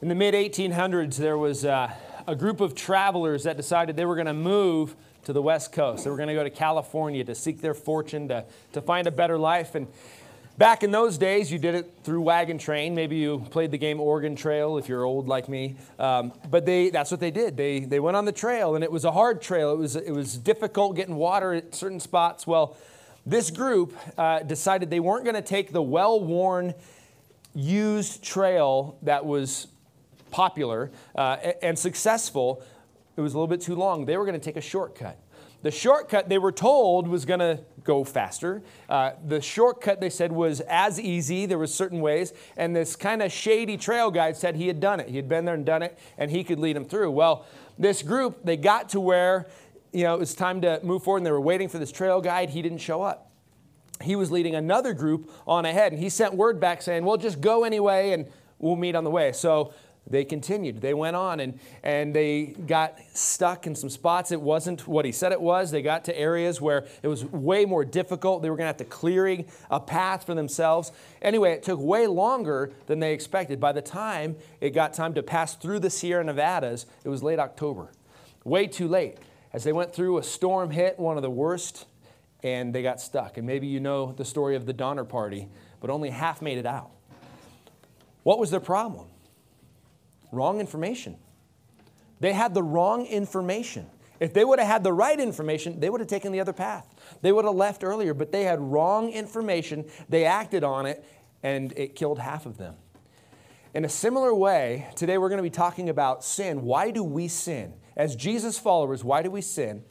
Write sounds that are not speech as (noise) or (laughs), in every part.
In the mid 1800s, there was uh, a group of travelers that decided they were going to move to the West Coast. They were going to go to California to seek their fortune, to, to find a better life. And back in those days, you did it through wagon train. Maybe you played the game Oregon Trail if you're old like me. Um, but they, that's what they did. They, they went on the trail, and it was a hard trail. It was, it was difficult getting water at certain spots. Well, this group uh, decided they weren't going to take the well worn, used trail that was popular uh, and successful, it was a little bit too long. They were going to take a shortcut. The shortcut they were told was going to go faster. Uh, the shortcut they said was as easy. There was certain ways, and this kind of shady trail guide said he had done it. He had been there and done it, and he could lead them through. Well, this group they got to where you know it was time to move forward, and they were waiting for this trail guide. He didn't show up. He was leading another group on ahead, and he sent word back saying, "Well, just go anyway, and we'll meet on the way." So they continued. They went on and, and they got stuck in some spots. It wasn't what he said it was. They got to areas where it was way more difficult. They were going to have to clearing a path for themselves. Anyway, it took way longer than they expected. By the time it got time to pass through the Sierra Nevadas, it was late October. Way too late. As they went through, a storm hit, one of the worst, and they got stuck. And maybe you know the story of the Donner Party, but only half made it out. What was their problem? Wrong information. They had the wrong information. If they would have had the right information, they would have taken the other path. They would have left earlier, but they had wrong information. They acted on it, and it killed half of them. In a similar way, today we're going to be talking about sin. Why do we sin? As Jesus followers, why do we sin?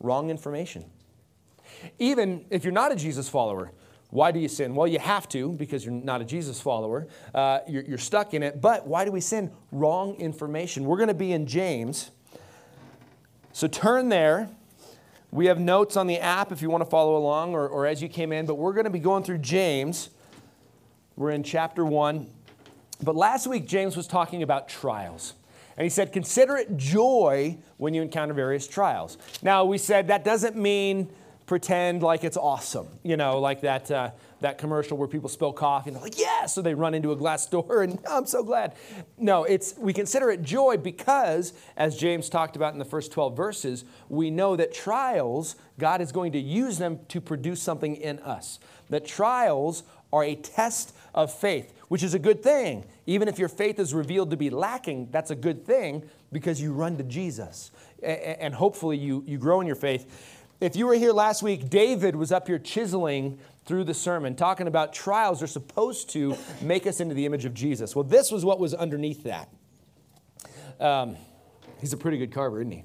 Wrong information. Even if you're not a Jesus follower, why do you sin? Well, you have to because you're not a Jesus follower. Uh, you're, you're stuck in it. But why do we sin? Wrong information. We're going to be in James. So turn there. We have notes on the app if you want to follow along or, or as you came in, but we're going to be going through James. We're in chapter 1. But last week, James was talking about trials. And he said, Consider it joy when you encounter various trials. Now, we said that doesn't mean pretend like it's awesome. You know, like that, uh, that commercial where people spill coffee and they're like, yeah, so they run into a glass (laughs) door and I'm so glad. No, it's, we consider it joy because, as James talked about in the first 12 verses, we know that trials, God is going to use them to produce something in us. That trials are a test of faith, which is a good thing. Even if your faith is revealed to be lacking, that's a good thing because you run to Jesus. And hopefully you, you grow in your faith. If you were here last week, David was up here chiseling through the sermon, talking about trials are supposed to make us into the image of Jesus. Well, this was what was underneath that. Um, he's a pretty good carver, isn't he?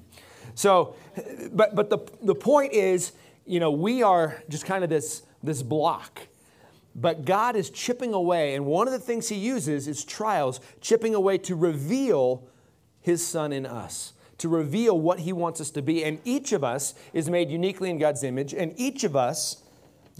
So, but, but the, the point is, you know, we are just kind of this, this block. But God is chipping away, and one of the things He uses is trials, chipping away to reveal His Son in us to reveal what He wants us to be. And each of us is made uniquely in God's image, and each of us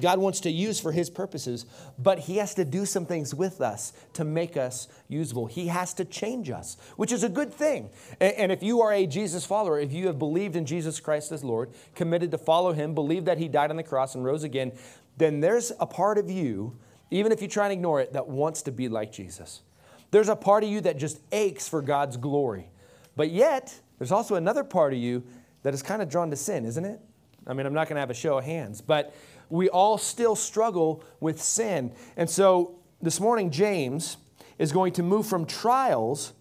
God wants to use for His purposes, but He has to do some things with us to make us usable. He has to change us, which is a good thing. And if you are a Jesus follower, if you have believed in Jesus Christ as Lord, committed to follow Him, believe that He died on the cross and rose again, then there's a part of you, even if you try and ignore it, that wants to be like Jesus. There's a part of you that just aches for God's glory. But yet, there's also another part of you that is kind of drawn to sin, isn't it? I mean, I'm not going to have a show of hands, but we all still struggle with sin. And so this morning, James is going to move from trials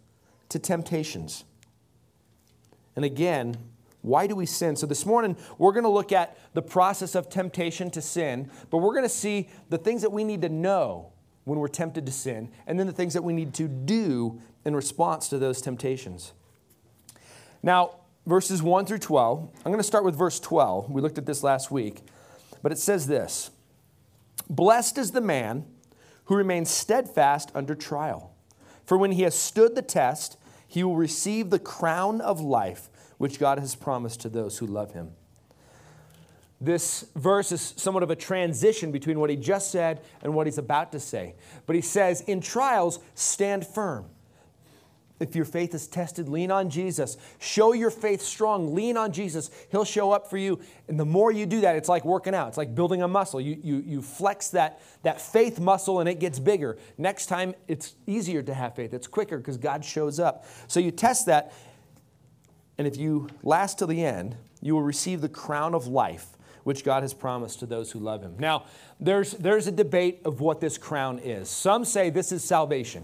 to temptations. And again, why do we sin? So this morning, we're going to look at the process of temptation to sin, but we're going to see the things that we need to know when we're tempted to sin, and then the things that we need to do in response to those temptations. Now, verses 1 through 12, I'm going to start with verse 12. We looked at this last week, but it says this Blessed is the man who remains steadfast under trial, for when he has stood the test, he will receive the crown of life which God has promised to those who love him. This verse is somewhat of a transition between what he just said and what he's about to say. But he says, In trials, stand firm if your faith is tested, lean on Jesus. Show your faith strong. Lean on Jesus. He'll show up for you. And the more you do that, it's like working out. It's like building a muscle. You, you, you flex that, that faith muscle and it gets bigger. Next time, it's easier to have faith. It's quicker because God shows up. So you test that. And if you last till the end, you will receive the crown of life which God has promised to those who love him. Now, there's, there's a debate of what this crown is. Some say this is salvation.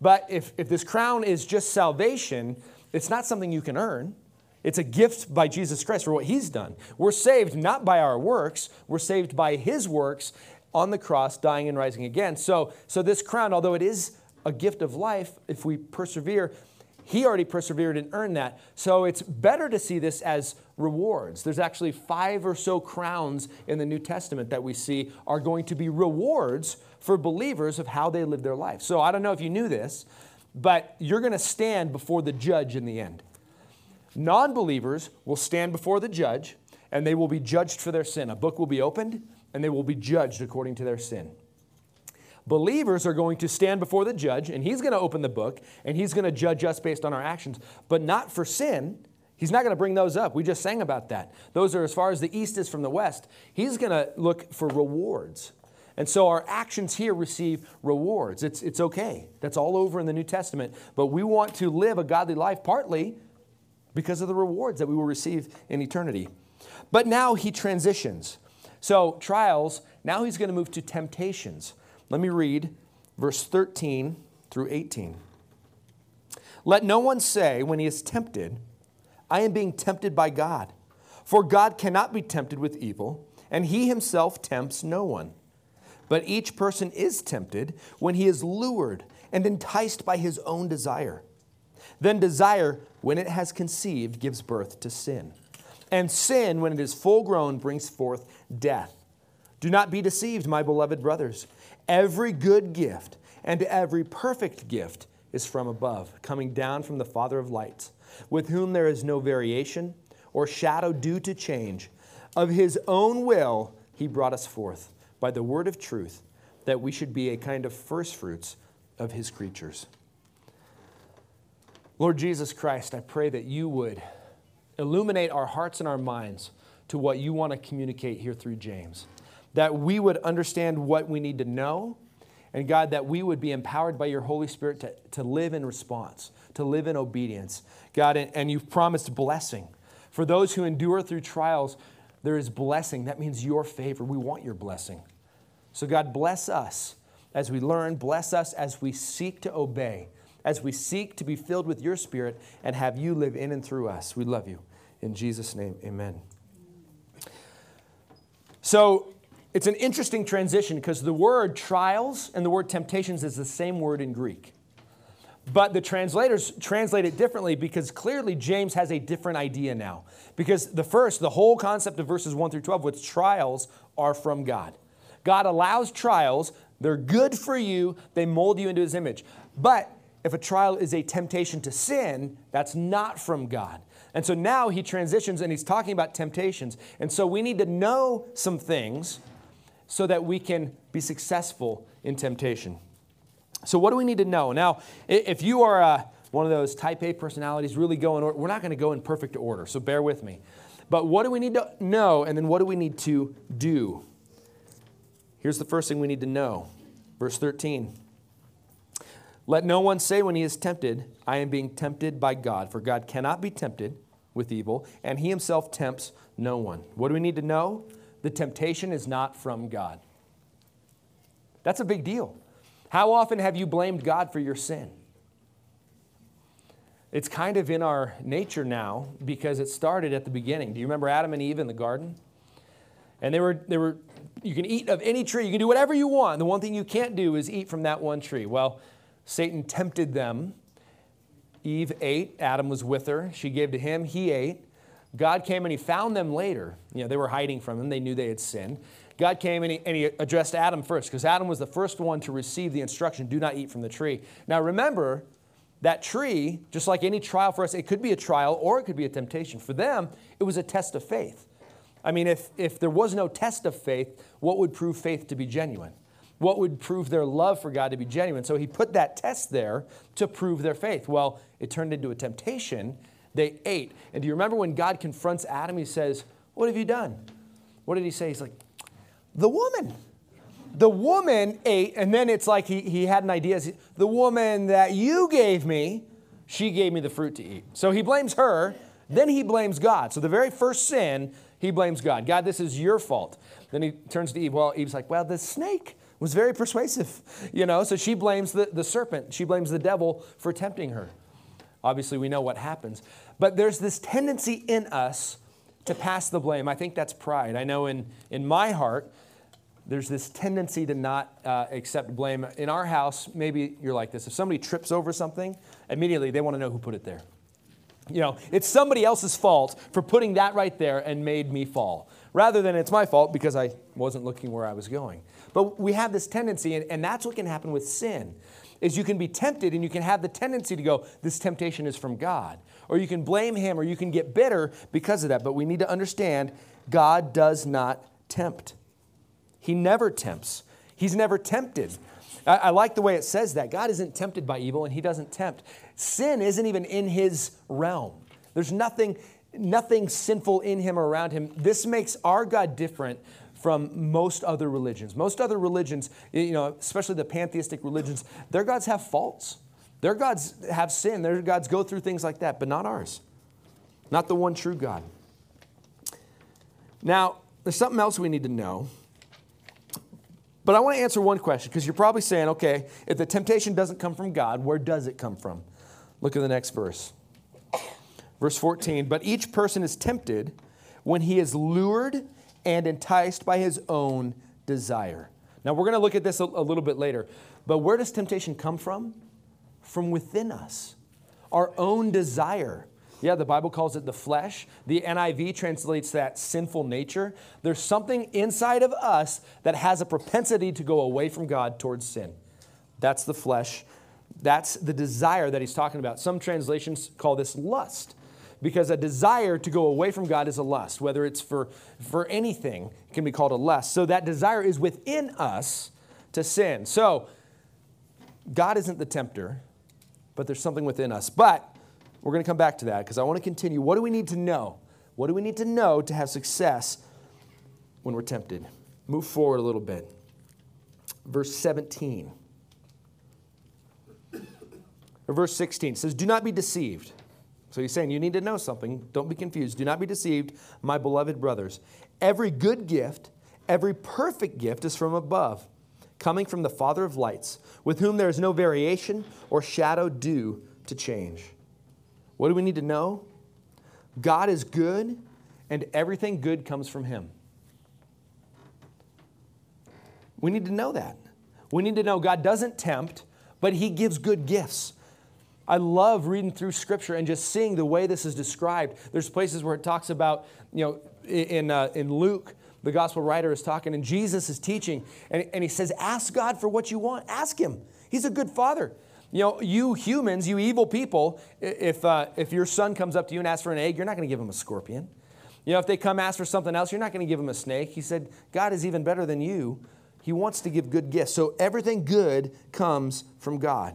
But if, if this crown is just salvation, it's not something you can earn. It's a gift by Jesus Christ for what he's done. We're saved not by our works, we're saved by his works on the cross, dying and rising again. So, so this crown, although it is a gift of life, if we persevere, he already persevered and earned that. So it's better to see this as rewards. There's actually five or so crowns in the New Testament that we see are going to be rewards for believers of how they live their life. So I don't know if you knew this, but you're going to stand before the judge in the end. Non believers will stand before the judge and they will be judged for their sin. A book will be opened and they will be judged according to their sin. Believers are going to stand before the judge and he's going to open the book and he's going to judge us based on our actions, but not for sin. He's not going to bring those up. We just sang about that. Those are as far as the east is from the west. He's going to look for rewards. And so our actions here receive rewards. It's, it's okay. That's all over in the New Testament. But we want to live a godly life partly because of the rewards that we will receive in eternity. But now he transitions. So, trials, now he's going to move to temptations. Let me read verse 13 through 18. Let no one say when he is tempted, I am being tempted by God. For God cannot be tempted with evil, and he himself tempts no one. But each person is tempted when he is lured and enticed by his own desire. Then desire, when it has conceived, gives birth to sin. And sin, when it is full grown, brings forth death. Do not be deceived, my beloved brothers. Every good gift and every perfect gift is from above, coming down from the Father of lights, with whom there is no variation or shadow due to change. Of his own will, he brought us forth by the word of truth that we should be a kind of firstfruits of his creatures. Lord Jesus Christ, I pray that you would illuminate our hearts and our minds to what you want to communicate here through James. That we would understand what we need to know, and God, that we would be empowered by your Holy Spirit to, to live in response, to live in obedience. God, and, and you've promised blessing. For those who endure through trials, there is blessing. That means your favor. We want your blessing. So, God, bless us as we learn, bless us as we seek to obey, as we seek to be filled with your spirit and have you live in and through us. We love you. In Jesus' name, amen. So, it's an interesting transition because the word trials and the word temptations is the same word in Greek. But the translators translate it differently because clearly James has a different idea now. Because the first, the whole concept of verses 1 through 12, with trials are from God. God allows trials, they're good for you, they mold you into his image. But if a trial is a temptation to sin, that's not from God. And so now he transitions and he's talking about temptations. And so we need to know some things so that we can be successful in temptation. So, what do we need to know? Now, if you are uh, one of those type A personalities, really going, we're not going to go in perfect order, so bear with me. But what do we need to know, and then what do we need to do? Here's the first thing we need to know. Verse 13. Let no one say when he is tempted, I am being tempted by God, for God cannot be tempted with evil, and he himself tempts no one. What do we need to know? The temptation is not from God. That's a big deal. How often have you blamed God for your sin? It's kind of in our nature now because it started at the beginning. Do you remember Adam and Eve in the garden? And they were, they were, you can eat of any tree, you can do whatever you want. The one thing you can't do is eat from that one tree. Well, Satan tempted them. Eve ate, Adam was with her. She gave to him, he ate. God came and he found them later. You know, they were hiding from him, they knew they had sinned. God came and he, and he addressed Adam first because Adam was the first one to receive the instruction do not eat from the tree. Now remember, that tree, just like any trial for us, it could be a trial or it could be a temptation. For them, it was a test of faith. I mean, if, if there was no test of faith, what would prove faith to be genuine? what would prove their love for God to be genuine. So he put that test there to prove their faith. Well, it turned into a temptation. They ate. And do you remember when God confronts Adam? He says, What have you done? What did he say? He's like, The woman. The woman ate, and then it's like he, he had an idea. The woman that you gave me, she gave me the fruit to eat. So he blames her, then he blames God. So the very first sin, he blames God. God, this is your fault. Then he turns to Eve. Well, Eve's like, Well, the snake was very persuasive, (laughs) you know. So she blames the, the serpent, she blames the devil for tempting her. Obviously, we know what happens. But there's this tendency in us to pass the blame. I think that's pride. I know in, in my heart, there's this tendency to not uh, accept blame. In our house, maybe you're like this. If somebody trips over something, immediately they want to know who put it there. You know, it's somebody else's fault for putting that right there and made me fall, rather than it's my fault because I wasn't looking where I was going. But we have this tendency, and, and that's what can happen with sin, is you can be tempted and you can have the tendency to go, this temptation is from God. Or you can blame him or you can get bitter because of that. But we need to understand God does not tempt. He never tempts. He's never tempted. I, I like the way it says that. God isn't tempted by evil and he doesn't tempt. Sin isn't even in his realm. There's nothing, nothing sinful in him or around him. This makes our God different from most other religions. Most other religions, you know, especially the pantheistic religions, their gods have faults. Their gods have sin. Their gods go through things like that, but not ours. Not the one true God. Now, there's something else we need to know. But I want to answer one question because you're probably saying, okay, if the temptation doesn't come from God, where does it come from? Look at the next verse. Verse 14, but each person is tempted when he is lured and enticed by his own desire. Now, we're going to look at this a, a, little bit later, but where does temptation come from? From within us, our own desire. Yeah, the Bible calls it the flesh. The NIV translates that sinful nature. There's something inside of us that has a propensity to go away from God towards sin. That's the flesh. That's the desire that he's talking about. Some translations call this lust because a desire to go away from God is a lust, whether it's for, for anything, can be called a lust. So that desire is within us to sin. So God isn't the tempter, but there's something within us. But we're going to come back to that because I want to continue. What do we need to know? What do we need to know to have success when we're tempted? Move forward a little bit. Verse 17. Or verse 16 says, Do not be deceived. So he's saying, You need to know something. Don't be confused. Do not be deceived, my beloved brothers. Every good gift, every perfect gift is from above, coming from the Father of lights, with whom there is no variation or shadow due to change. What do we need to know? God is good, and everything good comes from him. We need to know that. We need to know God doesn't tempt, but he gives good gifts. I love reading through scripture and just seeing the way this is described. There's places where it talks about, you know, in, uh, in Luke, the gospel writer is talking and Jesus is teaching, and, and he says, Ask God for what you want. Ask Him. He's a good father. You know, you humans, you evil people, if, uh, if your son comes up to you and asks for an egg, you're not going to give him a scorpion. You know, if they come ask for something else, you're not going to give him a snake. He said, God is even better than you. He wants to give good gifts. So everything good comes from God.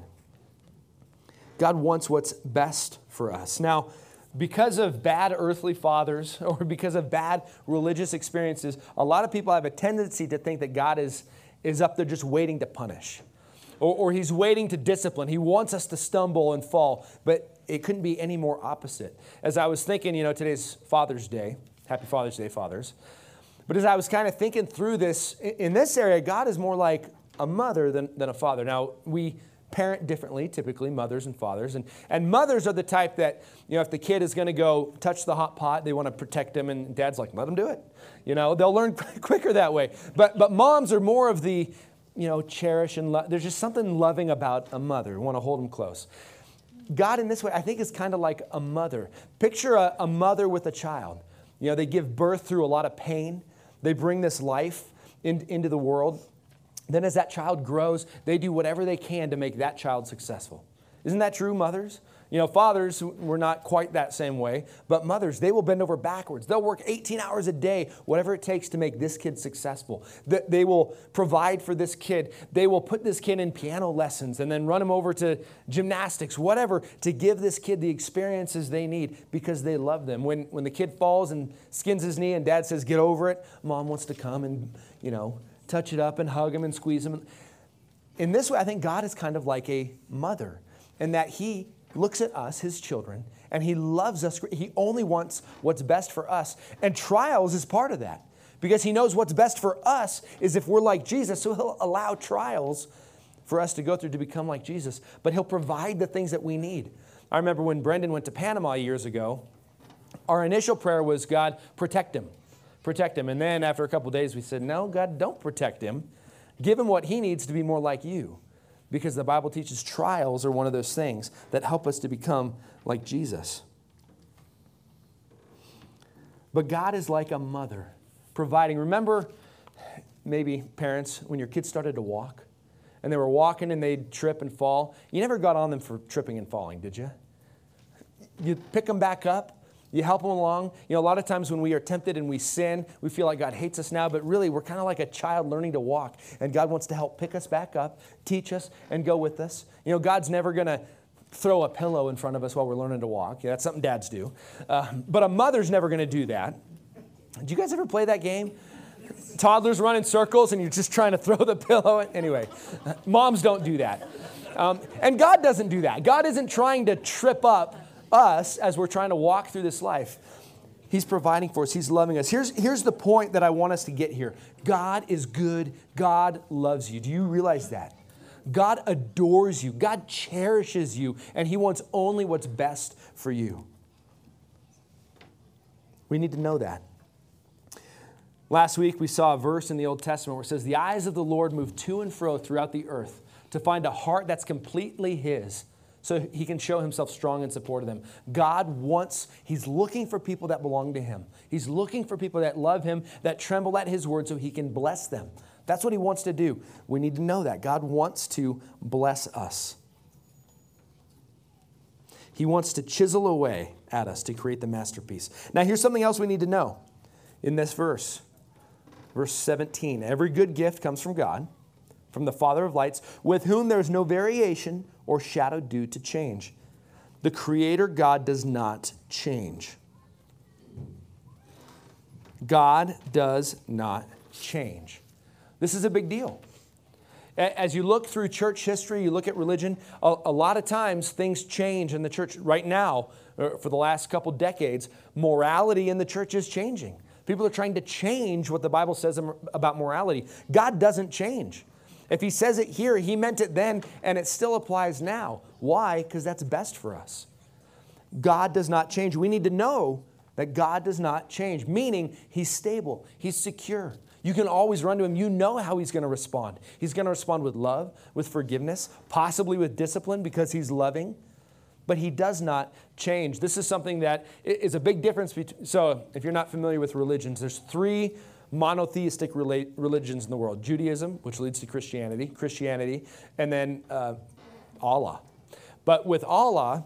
God wants what's best for us. Now, because of bad earthly fathers (laughs) or because of bad religious experiences, a lot of people have a tendency to think that God is, is up there just waiting to punish or, or he's waiting to discipline. He wants us to stumble and fall, but it couldn't be any more opposite. As I was thinking, you know, today's Father's Day. Happy Father's Day, fathers. But as I was kind of thinking through this, in this area, God is more like a mother than, than a father. Now, we parent differently, typically mothers and fathers. And, and mothers are the type that, you know, if the kid is going to go touch the hot pot, they want to protect him, and dad's like, let him do it. You know, they'll learn (laughs) quicker that way. But, but moms are more of the, you know, cherish and love. There's just something loving about a mother. want to hold them close. God, in this way, I think is kind of like a mother. Picture a, a mother with a child. You know, they give birth through a lot of pain. They bring this life in, into the world. Then, as that child grows, they do whatever they can to make that child successful. Isn't that true, mothers? You know, fathers, we're not quite that same way, but mothers, they will bend over backwards. They'll work 18 hours a day, whatever it takes to make this kid successful. They will provide for this kid. They will put this kid in piano lessons and then run him over to gymnastics, whatever, to give this kid the experiences they need because they love them. When, when the kid falls and skins his knee and dad says, get over it, mom wants to come and, you know, touch it up and hug him and squeeze him. In this way, I think God is kind of like a mother in that he looks at us, his children, and he loves us. He only wants what's best for us. And trials is part of that because he knows what's best for us is if we're like Jesus. So he'll allow trials for us to go through to become like Jesus, but he'll provide the things that we need. I remember when Brendan went to Panama years ago, our initial prayer was, God, protect him. Protect him. And then after a couple days, we said, No, God, don't protect him. Give him what he needs to be more like you because the Bible teaches trials are one of those things that help us to become like Jesus. But God is like a mother providing. Remember, maybe parents, when your kids started to walk and they were walking and they'd trip and fall, you never got on them for tripping and falling, did you? You pick them back up you help them along. You know, a lot of times when we are tempted and we sin, we feel like God hates us now, but really we're kind of like a child learning to walk. And God wants to help pick us back up, teach us, and go with us. You know, God's never going to throw a pillow in front of us while we're learning to walk. Yeah, that's something dads do. Uh, but a mother's never going to do that. Did you guys ever play that game? Toddlers run in circles and you're just trying to throw the (laughs) pillow. Anyway, moms don't do that. Um, and God doesn't do that. God isn't trying to trip up us as we're trying to walk through this life. He's providing for us, He's loving us. Here's, here's the point that I want us to get here God is good, God loves you. Do you realize that? God adores you, God cherishes you, and He wants only what's best for you. We need to know that. Last week, we saw a verse in the Old Testament where it says, The eyes of the Lord move to and fro throughout the earth to find a heart that's completely His so he can show himself strong in support of them. God wants, he's looking for people that belong to him. He's looking for people that love him, that tremble at his word so he can bless them. That's what he wants to do. We need to know that. God wants to bless us. He wants to chisel away at us to create the masterpiece. Now, here's something else we need to know in this verse. Verse 17 Every good gift comes from God, from the Father of lights, with whom there's no variation or shadow due to change. The Creator God does not change. God does not change. This is a big deal. As you look through church history, you look at religion, a, a lot of times things change in the church. Right now, uh, for the last couple decades, morality in the church is changing. People are trying to change what the Bible says about morality. God doesn't change. If he says it here, he meant it then, and it still applies now. Why? Because that's best for us. God does not change. We need to know that God does not change, meaning he's stable, he's secure. You can always run to him. You know how he's going to respond. He's going to respond with love, with forgiveness, possibly with discipline because he's loving. But he does not change. This is something that is a big difference. Between, so, if you're not familiar with religions, there's three monotheistic religions in the world Judaism, which leads to Christianity, Christianity, and then uh, Allah. But with Allah,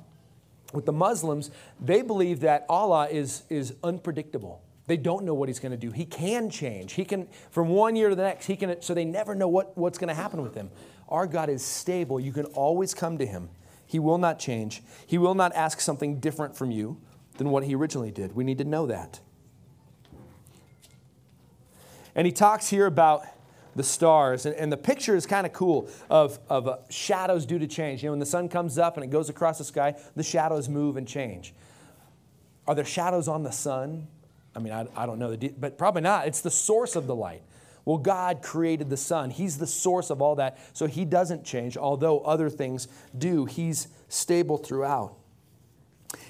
with the Muslims, they believe that Allah is, is unpredictable. They don't know what he's going to do. He can change. He can, from one year to the next, he can, so they never know what, what's going to happen with him. Our God is stable. You can always come to him. He will not change. He will not ask something different from you than what he originally did. We need to know that. And he talks here about the stars. And, and the picture is kind of cool of, of uh, shadows due to change. You know, when the sun comes up and it goes across the sky, the shadows move and change. Are there shadows on the sun? I mean, I, I don't know, but probably not. It's the source of the light. Well, God created the sun. He's the source of all that, so He doesn't change, although other things do. He's stable throughout.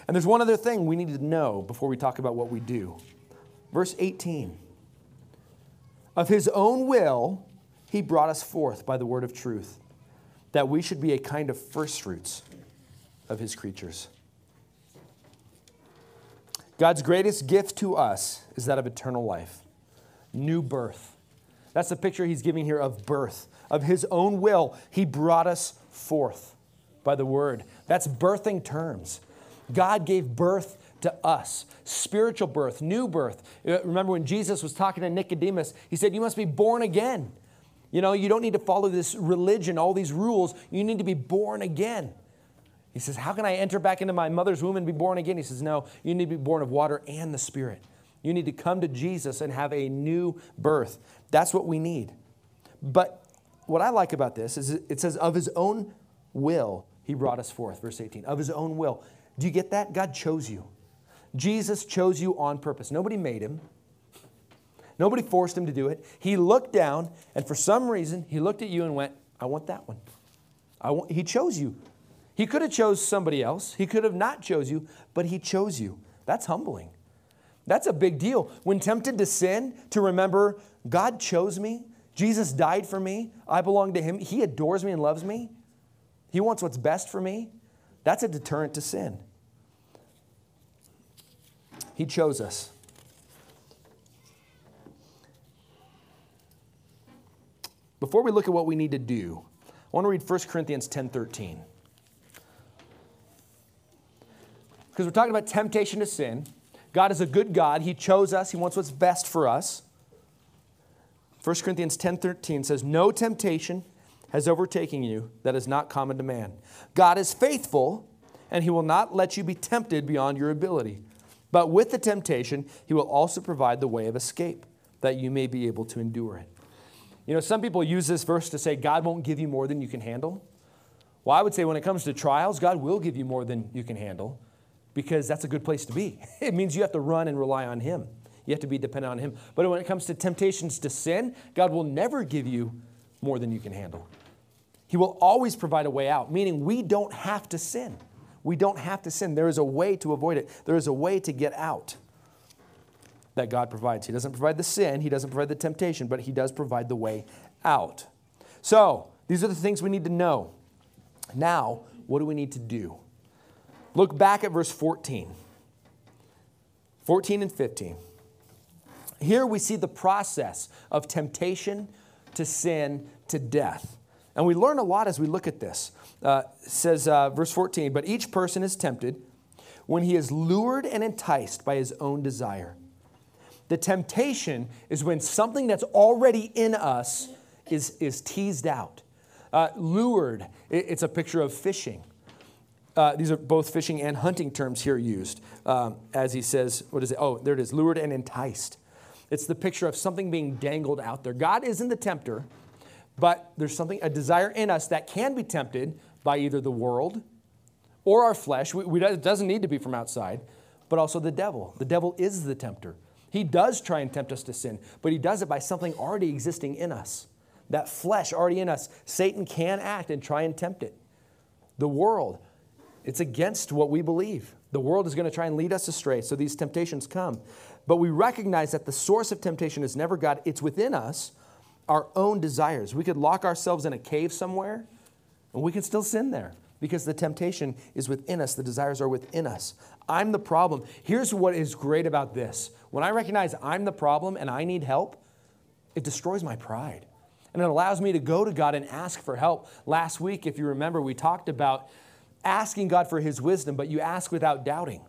And there's one other thing we need to know before we talk about what we do. Verse 18. Of his own will, he brought us forth by the word of truth, that we should be a kind of firstfruits of his creatures. God's greatest gift to us is that of eternal life, new birth. That's the picture he's giving here of birth. Of his own will, he brought us forth by the word. That's birthing terms. God gave birth to us spiritual birth, new birth. Uh, remember when Jesus was talking to Nicodemus, he said, You must be born again. You know, you don't need to follow this religion, all these rules. You need to be born again. He says, How can I enter back into my mother's womb and be born again? He says, No, you need to be born of water and the Spirit. You need to come to Jesus and have a new birth. That's what we need. But what I like about this is it says, Of his own will, he brought us forth. Verse 18. Of his own will. Do you get that? God chose you. Jesus chose you on purpose. Nobody made him. Nobody forced him to do it. He looked down, and for some reason, he looked at you and went, I want that one. I want, he chose you. He could have chose somebody else. He could have not chose you, but he chose you. That's humbling. That's a big deal. When tempted to sin, to remember God chose me. Jesus died for me. I belong to him. He adores me and loves me. He wants what's best for me. That's a deterrent to sin. He chose us. Before we look at what we need to do, I want to read 1 Corinthians 10:13. Because we're talking about temptation to sin. God is a good God. He chose us. He wants what's best for us. 1 Corinthians 10:13 says, "No temptation has overtaken you that is not common to man. God is faithful, and he will not let you be tempted beyond your ability. But with the temptation, he will also provide the way of escape, that you may be able to endure it." You know, some people use this verse to say God won't give you more than you can handle. Well, I would say when it comes to trials, God will give you more than you can handle because that's a good place to be. (laughs) It means you have to run and rely on Him. You have to be dependent on Him. But when it comes to temptations to sin, God will never give you more than you can handle. He will always provide a way out, meaning we don't have to sin. We don't have to sin. There is a way to avoid it, there is a way to get out that God provides. He doesn't provide the sin, He doesn't provide the temptation, but He does provide the way out. So, these are the things we need to know. Now, what do we need to do? Look back at verse 14. 14 and 15. Here we see the process of temptation to sin to death. And we learn a lot as we look at this. Uh, says uh, verse 14, but each person is tempted when he is lured and enticed by his own desire. The temptation is when something that's already in us is, is teased out. Uh, lured, it, it's a picture of fishing. Uh, these are both fishing and hunting terms here used. Um, as he says, what is it? Oh, there it is lured and enticed. It's the picture of something being dangled out there. God isn't the tempter, but there's something, a desire in us that can be tempted by either the world or our flesh. We, we, it doesn't need to be from outside, but also the devil. The devil is the tempter. He does try and tempt us to sin, but he does it by something already existing in us. That flesh already in us. Satan can act and try and tempt it. The world, it's against what we believe. The world is going to try and lead us astray, so these temptations come. But we recognize that the source of temptation is never God, it's within us, our own desires. We could lock ourselves in a cave somewhere, and we can still sin there because the temptation is within us, the desires are within us. I'm the problem. Here's what is great about this when I recognize I'm the problem and I need help, it destroys my pride. And it allows me to go to God and ask for help. Last week, if you remember, we talked about asking God for his wisdom, but you ask without doubting.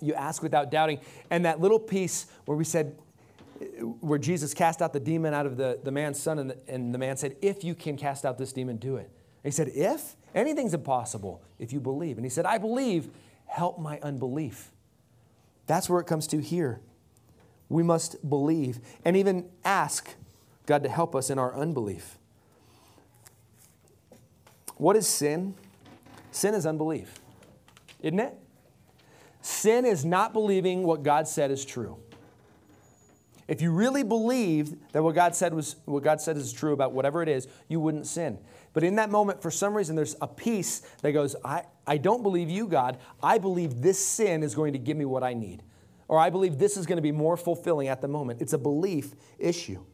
You ask without doubting. And that little piece where we said, where Jesus cast out the demon out of the, the man's son, and the, and the man said, If you can cast out this demon, do it. And he said, If? Anything's impossible if you believe. And he said, I believe, help my unbelief. That's where it comes to here. We must believe and even ask God to help us in our unbelief. What is sin? Sin is unbelief, isn't it? Sin is not believing what God said is true. If you really believed that what God said was what God said is true about whatever it is, you wouldn't sin. But in that moment, for some reason, there's a piece that goes, I, I don't believe you, God. I believe this sin is going to give me what I need. Or I believe this is going to be more fulfilling at the moment. It's a belief issue.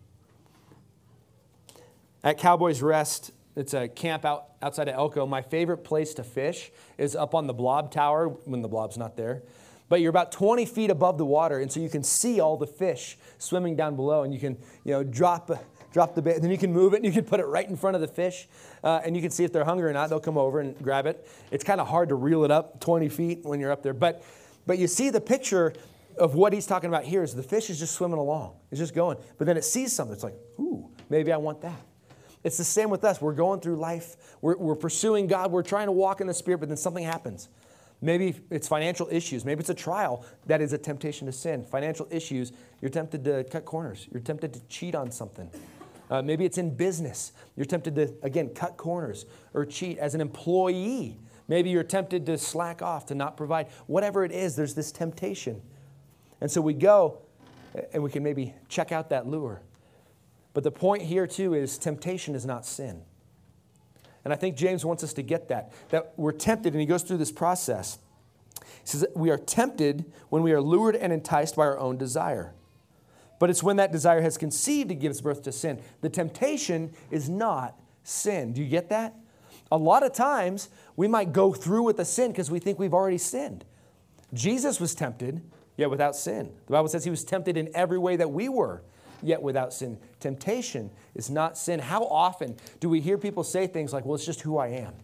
At Cowboys Rest, it's a camp out outside of Elko. My favorite place to fish is up on the blob tower when the blob's not there. But you're about 20 feet above the water, and so you can see all the fish swimming down below, and you can, you know, drop drop the bait. Then you can move it and you can put it right in front of the fish. Uh, and you can see if they're hungry or not. They'll come over and grab it. It's kind of hard to reel it up 20 feet when you're up there. But, but you see the picture of what he's talking about here is the fish is just swimming along. It's just going. But then it sees something. It's like, ooh, maybe I want that. It's the same with us. We're going through life, we're, we're pursuing God, we're trying to walk in the Spirit, but then something happens. Maybe it's financial issues. Maybe it's a trial that is a temptation to sin. Financial issues, you're tempted to cut corners. You're tempted to cheat on something. Uh, maybe it's in business. You're tempted to, again, cut corners or cheat as an employee. Maybe you're tempted to slack off, to not provide. Whatever it is, there's this temptation. And so we go and we can maybe check out that lure. But the point here, too, is temptation is not sin. And I think James wants us to get that, that we're tempted, and he goes through this process. He says we are tempted when we are lured and enticed by our own desire. But it's when that desire has conceived, it gives birth to sin. The temptation is not sin. Do you get that? A lot of times, we might go through with a sin because we think we've already sinned. Jesus was tempted, yet without sin. The Bible says he was tempted in every way that we were, yet without sin. Temptation is not sin. How often do we hear people say things like, well, it's just who I am?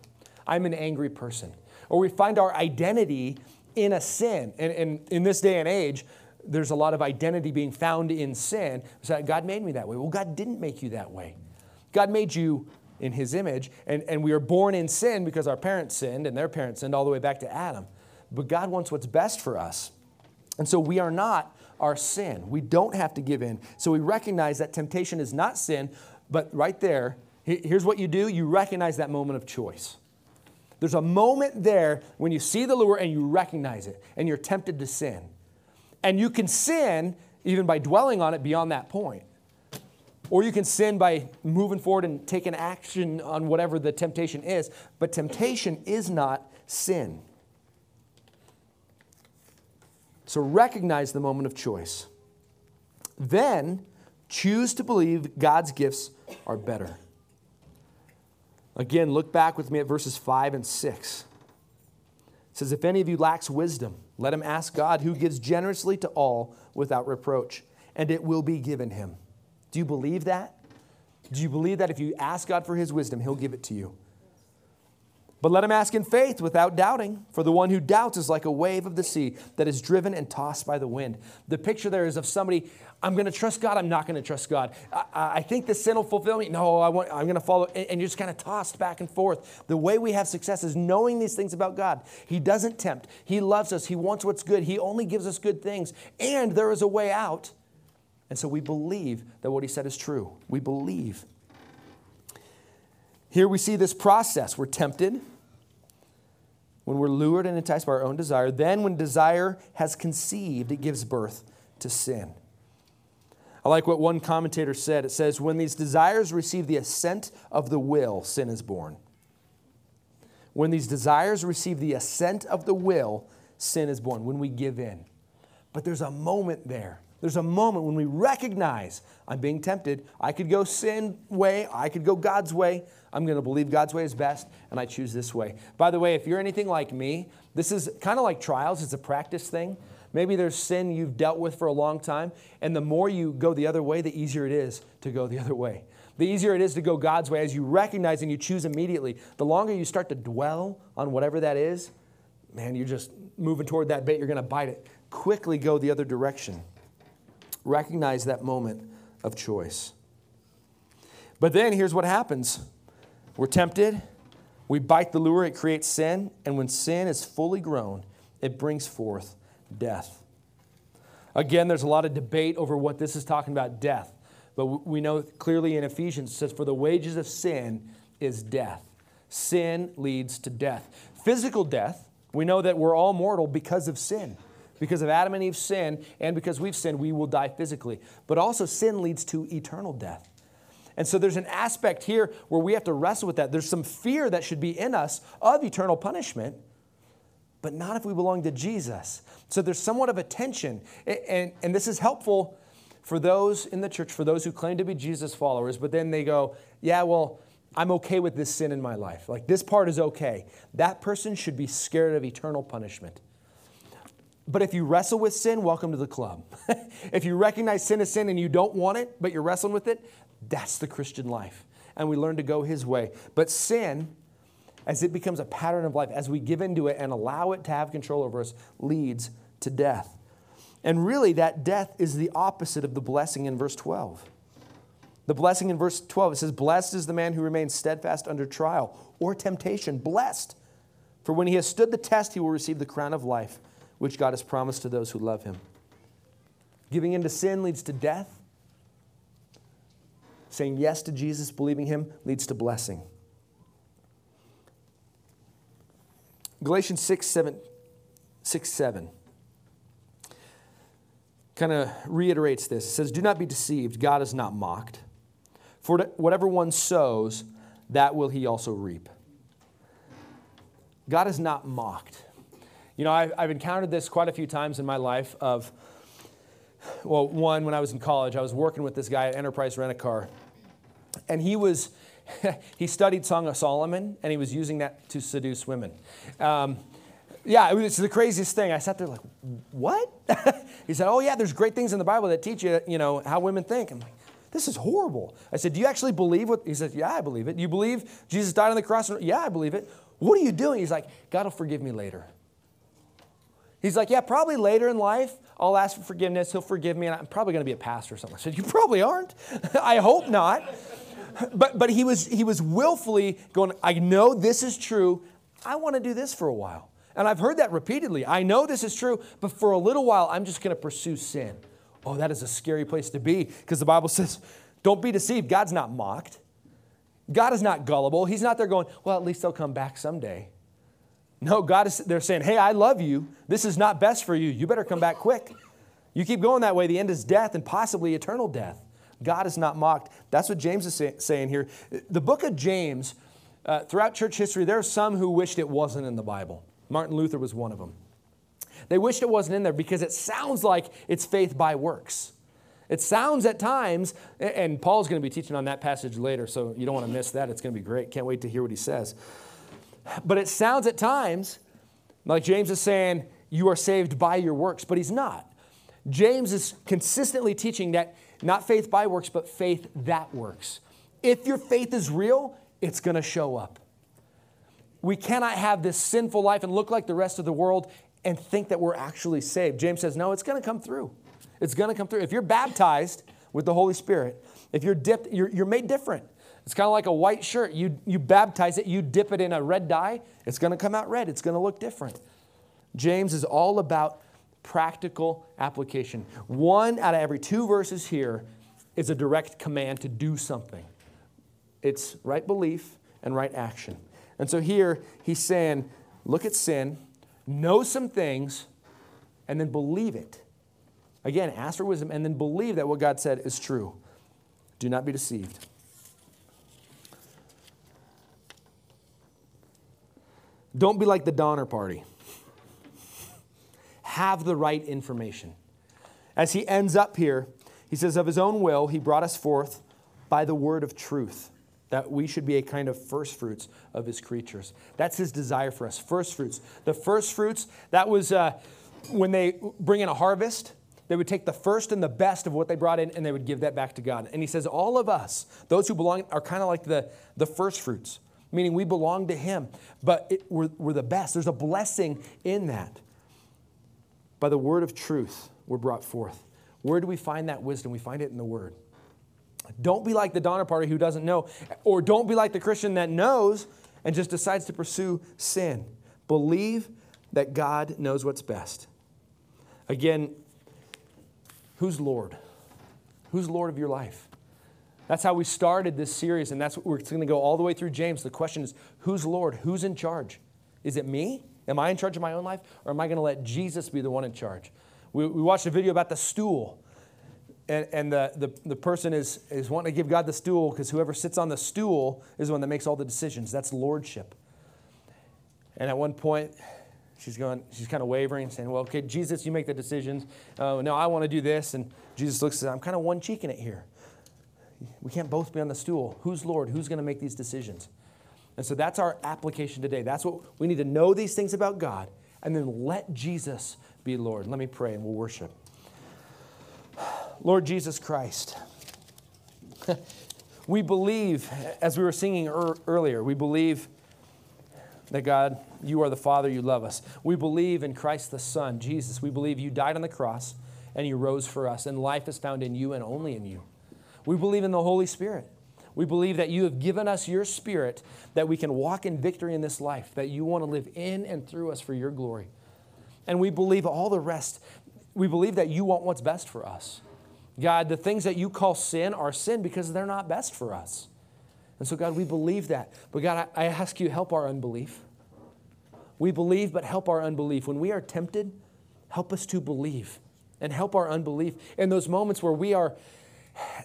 I'm an angry person. Or we find our identity in a sin. And, and in this day and age, there's a lot of identity being found in sin. So God made me that way. Well, God didn't make you that way. God made you in his image, and, and we are born in sin because our parents sinned and their parents sinned all the way back to Adam. But God wants what's best for us. And so we are not our sin. We don't have to give in. So we recognize that temptation is not sin, but right there, here's what you do you recognize that moment of choice. There's a moment there when you see the lure and you recognize it and you're tempted to sin. And you can sin even by dwelling on it beyond that point. Or you can sin by moving forward and taking action on whatever the temptation is. But temptation is not sin. So recognize the moment of choice. Then choose to believe God's gifts are better. Again, look back with me at verses 5 and 6. It says, If any of you lacks wisdom, let him ask God, who gives generously to all without reproach, and it will be given him. Do you believe that? Do you believe that if you ask God for his wisdom, he'll give it to you? But let him ask in faith without doubting, for the one who doubts is like a wave of the sea that is driven and tossed by the wind. The picture there is of somebody, I'm going to trust God, I'm not going to trust God. I, I, think the sin will fulfill me. No, I want, I'm going to follow. And, and you're just kind of tossed back and forth. The way we have success is knowing these things about God. He doesn't tempt, He loves us, He wants what's good, He only gives us good things, and there is a way out. And so we believe that what He said is true. We believe. Here we see this process. We're tempted when we're lured and enticed by our own desire. Then, when desire has conceived, it gives birth to sin. I like what one commentator said. It says, When these desires receive the assent of the will, sin is born. When these desires receive the assent of the will, sin is born, when we give in. But there's a moment there. There's a moment when we recognize I'm being tempted. I could go sin way, I could go God's way. I'm going to believe God's way is best, and I choose this way. By the way, if you're anything like me, this is kind of like trials, it's a practice thing. Maybe there's sin you've dealt with for a long time, and the more you go the other way, the easier it is to go the other way. The easier it is to go God's way as you recognize and you choose immediately. The longer you start to dwell on whatever that is, man, you're just moving toward that bait, you're going to bite it. Quickly go the other direction. Recognize that moment of choice. But then here's what happens we're tempted, we bite the lure, it creates sin, and when sin is fully grown, it brings forth death. Again, there's a lot of debate over what this is talking about death. But we know clearly in Ephesians it says, For the wages of sin is death. Sin leads to death. Physical death, we know that we're all mortal because of sin. Because of Adam and Eve's sin, and because we've sinned, we will die physically. But also, sin leads to eternal death. And so there's an aspect here where we have to wrestle with that. There's some fear that should be in us of eternal punishment, but not if we belong to Jesus. So there's somewhat of a tension. And, and this is helpful for those in the church, for those who claim to be Jesus followers, but then they go, yeah, well, I'm okay with this sin in my life. Like this part is okay. That person should be scared of eternal punishment. But if you wrestle with sin, welcome to the club. (laughs) if you recognize sin as sin and you don't want it, but you're wrestling with it, That's the Christian life. And we learn to go his way. But sin, as it becomes a pattern of life, as we give into it and allow it to have control over us, leads to death. And really, that death is the opposite of the blessing in verse 12. The blessing in verse 12, it says, Blessed is the man who remains steadfast under trial or temptation. Blessed. For when he has stood the test, he will receive the crown of life, which God has promised to those who love him. Giving into sin leads to death. Saying yes to Jesus, believing him, leads to blessing. Galatians 6 7, 6, 7 kind of reiterates this. It says, Do not be deceived. God is not mocked. For whatever one sows, that will he also reap. God is not mocked. You know, I've, I've encountered this quite a few times in my life of, well, one, when I was in college, I was working with this guy at Enterprise Rent-A-Car, and he was, (laughs) he studied Song of Solomon, and he was using that to seduce women. Um, yeah, it was the craziest thing. I sat there like, what? (laughs) he said, oh yeah, there's great things in the Bible that teach you, you know, how women think. I'm like, this is horrible. I said, Do you actually believe what? He said, Yeah, I believe it. Do you believe Jesus died on the cross? Yeah, I believe it. What are you doing? He's like, God will forgive me later. He's like, Yeah, probably later in life, I'll ask for forgiveness. He'll forgive me, and I'm probably going to be a pastor or something. I said, You probably aren't. (laughs) I hope not. But, but he, was, he was willfully going, I know this is true. I want to do this for a while. And I've heard that repeatedly. I know this is true, but for a little while, I'm just going to pursue sin. Oh, that is a scary place to be because the Bible (laughs) says, don't be deceived. God's not mocked. God is not gullible. He's not there going, well, at least they'll come back someday. No, God is they're saying, hey, I love you. This is not best for you. You better come back quick. You keep going that way, the end is death and possibly eternal death. God is not mocked. That's what James is say, saying here. The book of James, uh, throughout church history, there are some who wished it wasn't in the Bible. Martin Luther was one of them. They wished it wasn't in there because it sounds like it's faith by works. It sounds at times, and Paul's going to be teaching on that passage later, so you don't want to miss that. It's going to be great. Can't wait to hear what he says. But it sounds at times like James is saying, You are saved by your works, but he's not. James is consistently teaching that not faith by works, but faith that works. If your faith is real, it's going to show up. We cannot have this sinful life and look like the rest of the world and think that we're actually saved. James says, no, it's going to come through. It's going to come through. If you're baptized with the Holy Spirit, if you're dipped, you're, you're made different. It's kind of like a white shirt. You, you baptize it, you dip it in a red dye, it's going to come out red. It's going to look different. James is all about practical application. One out of every two verses here is a direct command to do something. It's right belief and right action. And so here he's saying, look at sin, know some things, and then believe it. Again, ask for wisdom and then believe that what God said is true. Do not be deceived. Don't be like the Donner Party. Have the right information. As he ends up here, he says, Of his own will, he brought us forth by the word of truth that we should be a kind of first fruits of his creatures. That's his desire for us, first fruits. The first fruits, that was uh, when they bring in a harvest, they would take the first and the best of what they brought in and they would give that back to God. And he says, all of us, those who belong, are kind of like the, the first fruits, meaning we belong to him, but it, we're, we're the best. There's a blessing in that. By the word of truth, we're brought forth. Where do we find that wisdom? We find it in the word. Don't be like the Donner Party who doesn't know, or don't be like the Christian that knows and just decides to pursue sin. Believe that God knows what's best. Again, who's Lord? Who's Lord of your life? That's how we started this series, and that's what we're going to go all the way through James. The question is who's Lord? Who's in charge? Is it me? Am I in charge of my own life? Or am I going to let Jesus be the one in charge? We, we watched a video about the stool and, and the, the, the person is, is wanting to give God the stool because whoever sits on the stool is the one that makes all the decisions. That's lordship. And at one point, she's going, she's kind of wavering, saying, Well, okay, Jesus, you make the decisions. Uh, no, I want to do this. And Jesus looks at I'm kind of one cheek in it here. We can't both be on the stool. Who's Lord? Who's going to make these decisions? And so that's our application today. That's what we need to know these things about God and then let Jesus be Lord. Let me pray and we'll worship. Lord Jesus Christ, (laughs) We believe, as we were singing er- earlier, we believe that God, you are the Father, you love us. We believe in Christ the Son, Jesus. We believe you died on the cross and you rose for us, and life is found in you and only in you. We believe in the Holy Spirit. We believe that you have given us your spirit that we can walk in victory in this life, that you want to live in and through us for your glory. And we believe all the rest. We believe that you want what's best for us. God, the things that you call sin are sin because they're not best for us. And so, God, we believe that. But, God, I, ask you, help our unbelief. We believe, but help our unbelief. When we are tempted, help us to believe and help our unbelief. In those moments where we are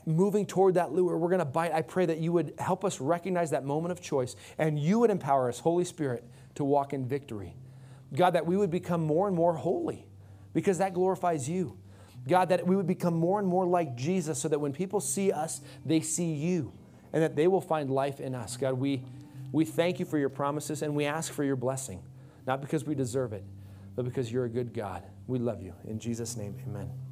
moving toward that lure, we're going to bite. I pray that you would help us recognize that moment of choice and you would empower us, Holy Spirit, to walk in victory. God, that we would become more and more holy because that glorifies you. God, that we would become more and more like Jesus so that when people see us, they see you and that they will find life in us. God, we, we thank you for your promises and we ask for your blessing, not because we deserve it, but because you're a good God. We love you. In Jesus' name, amen.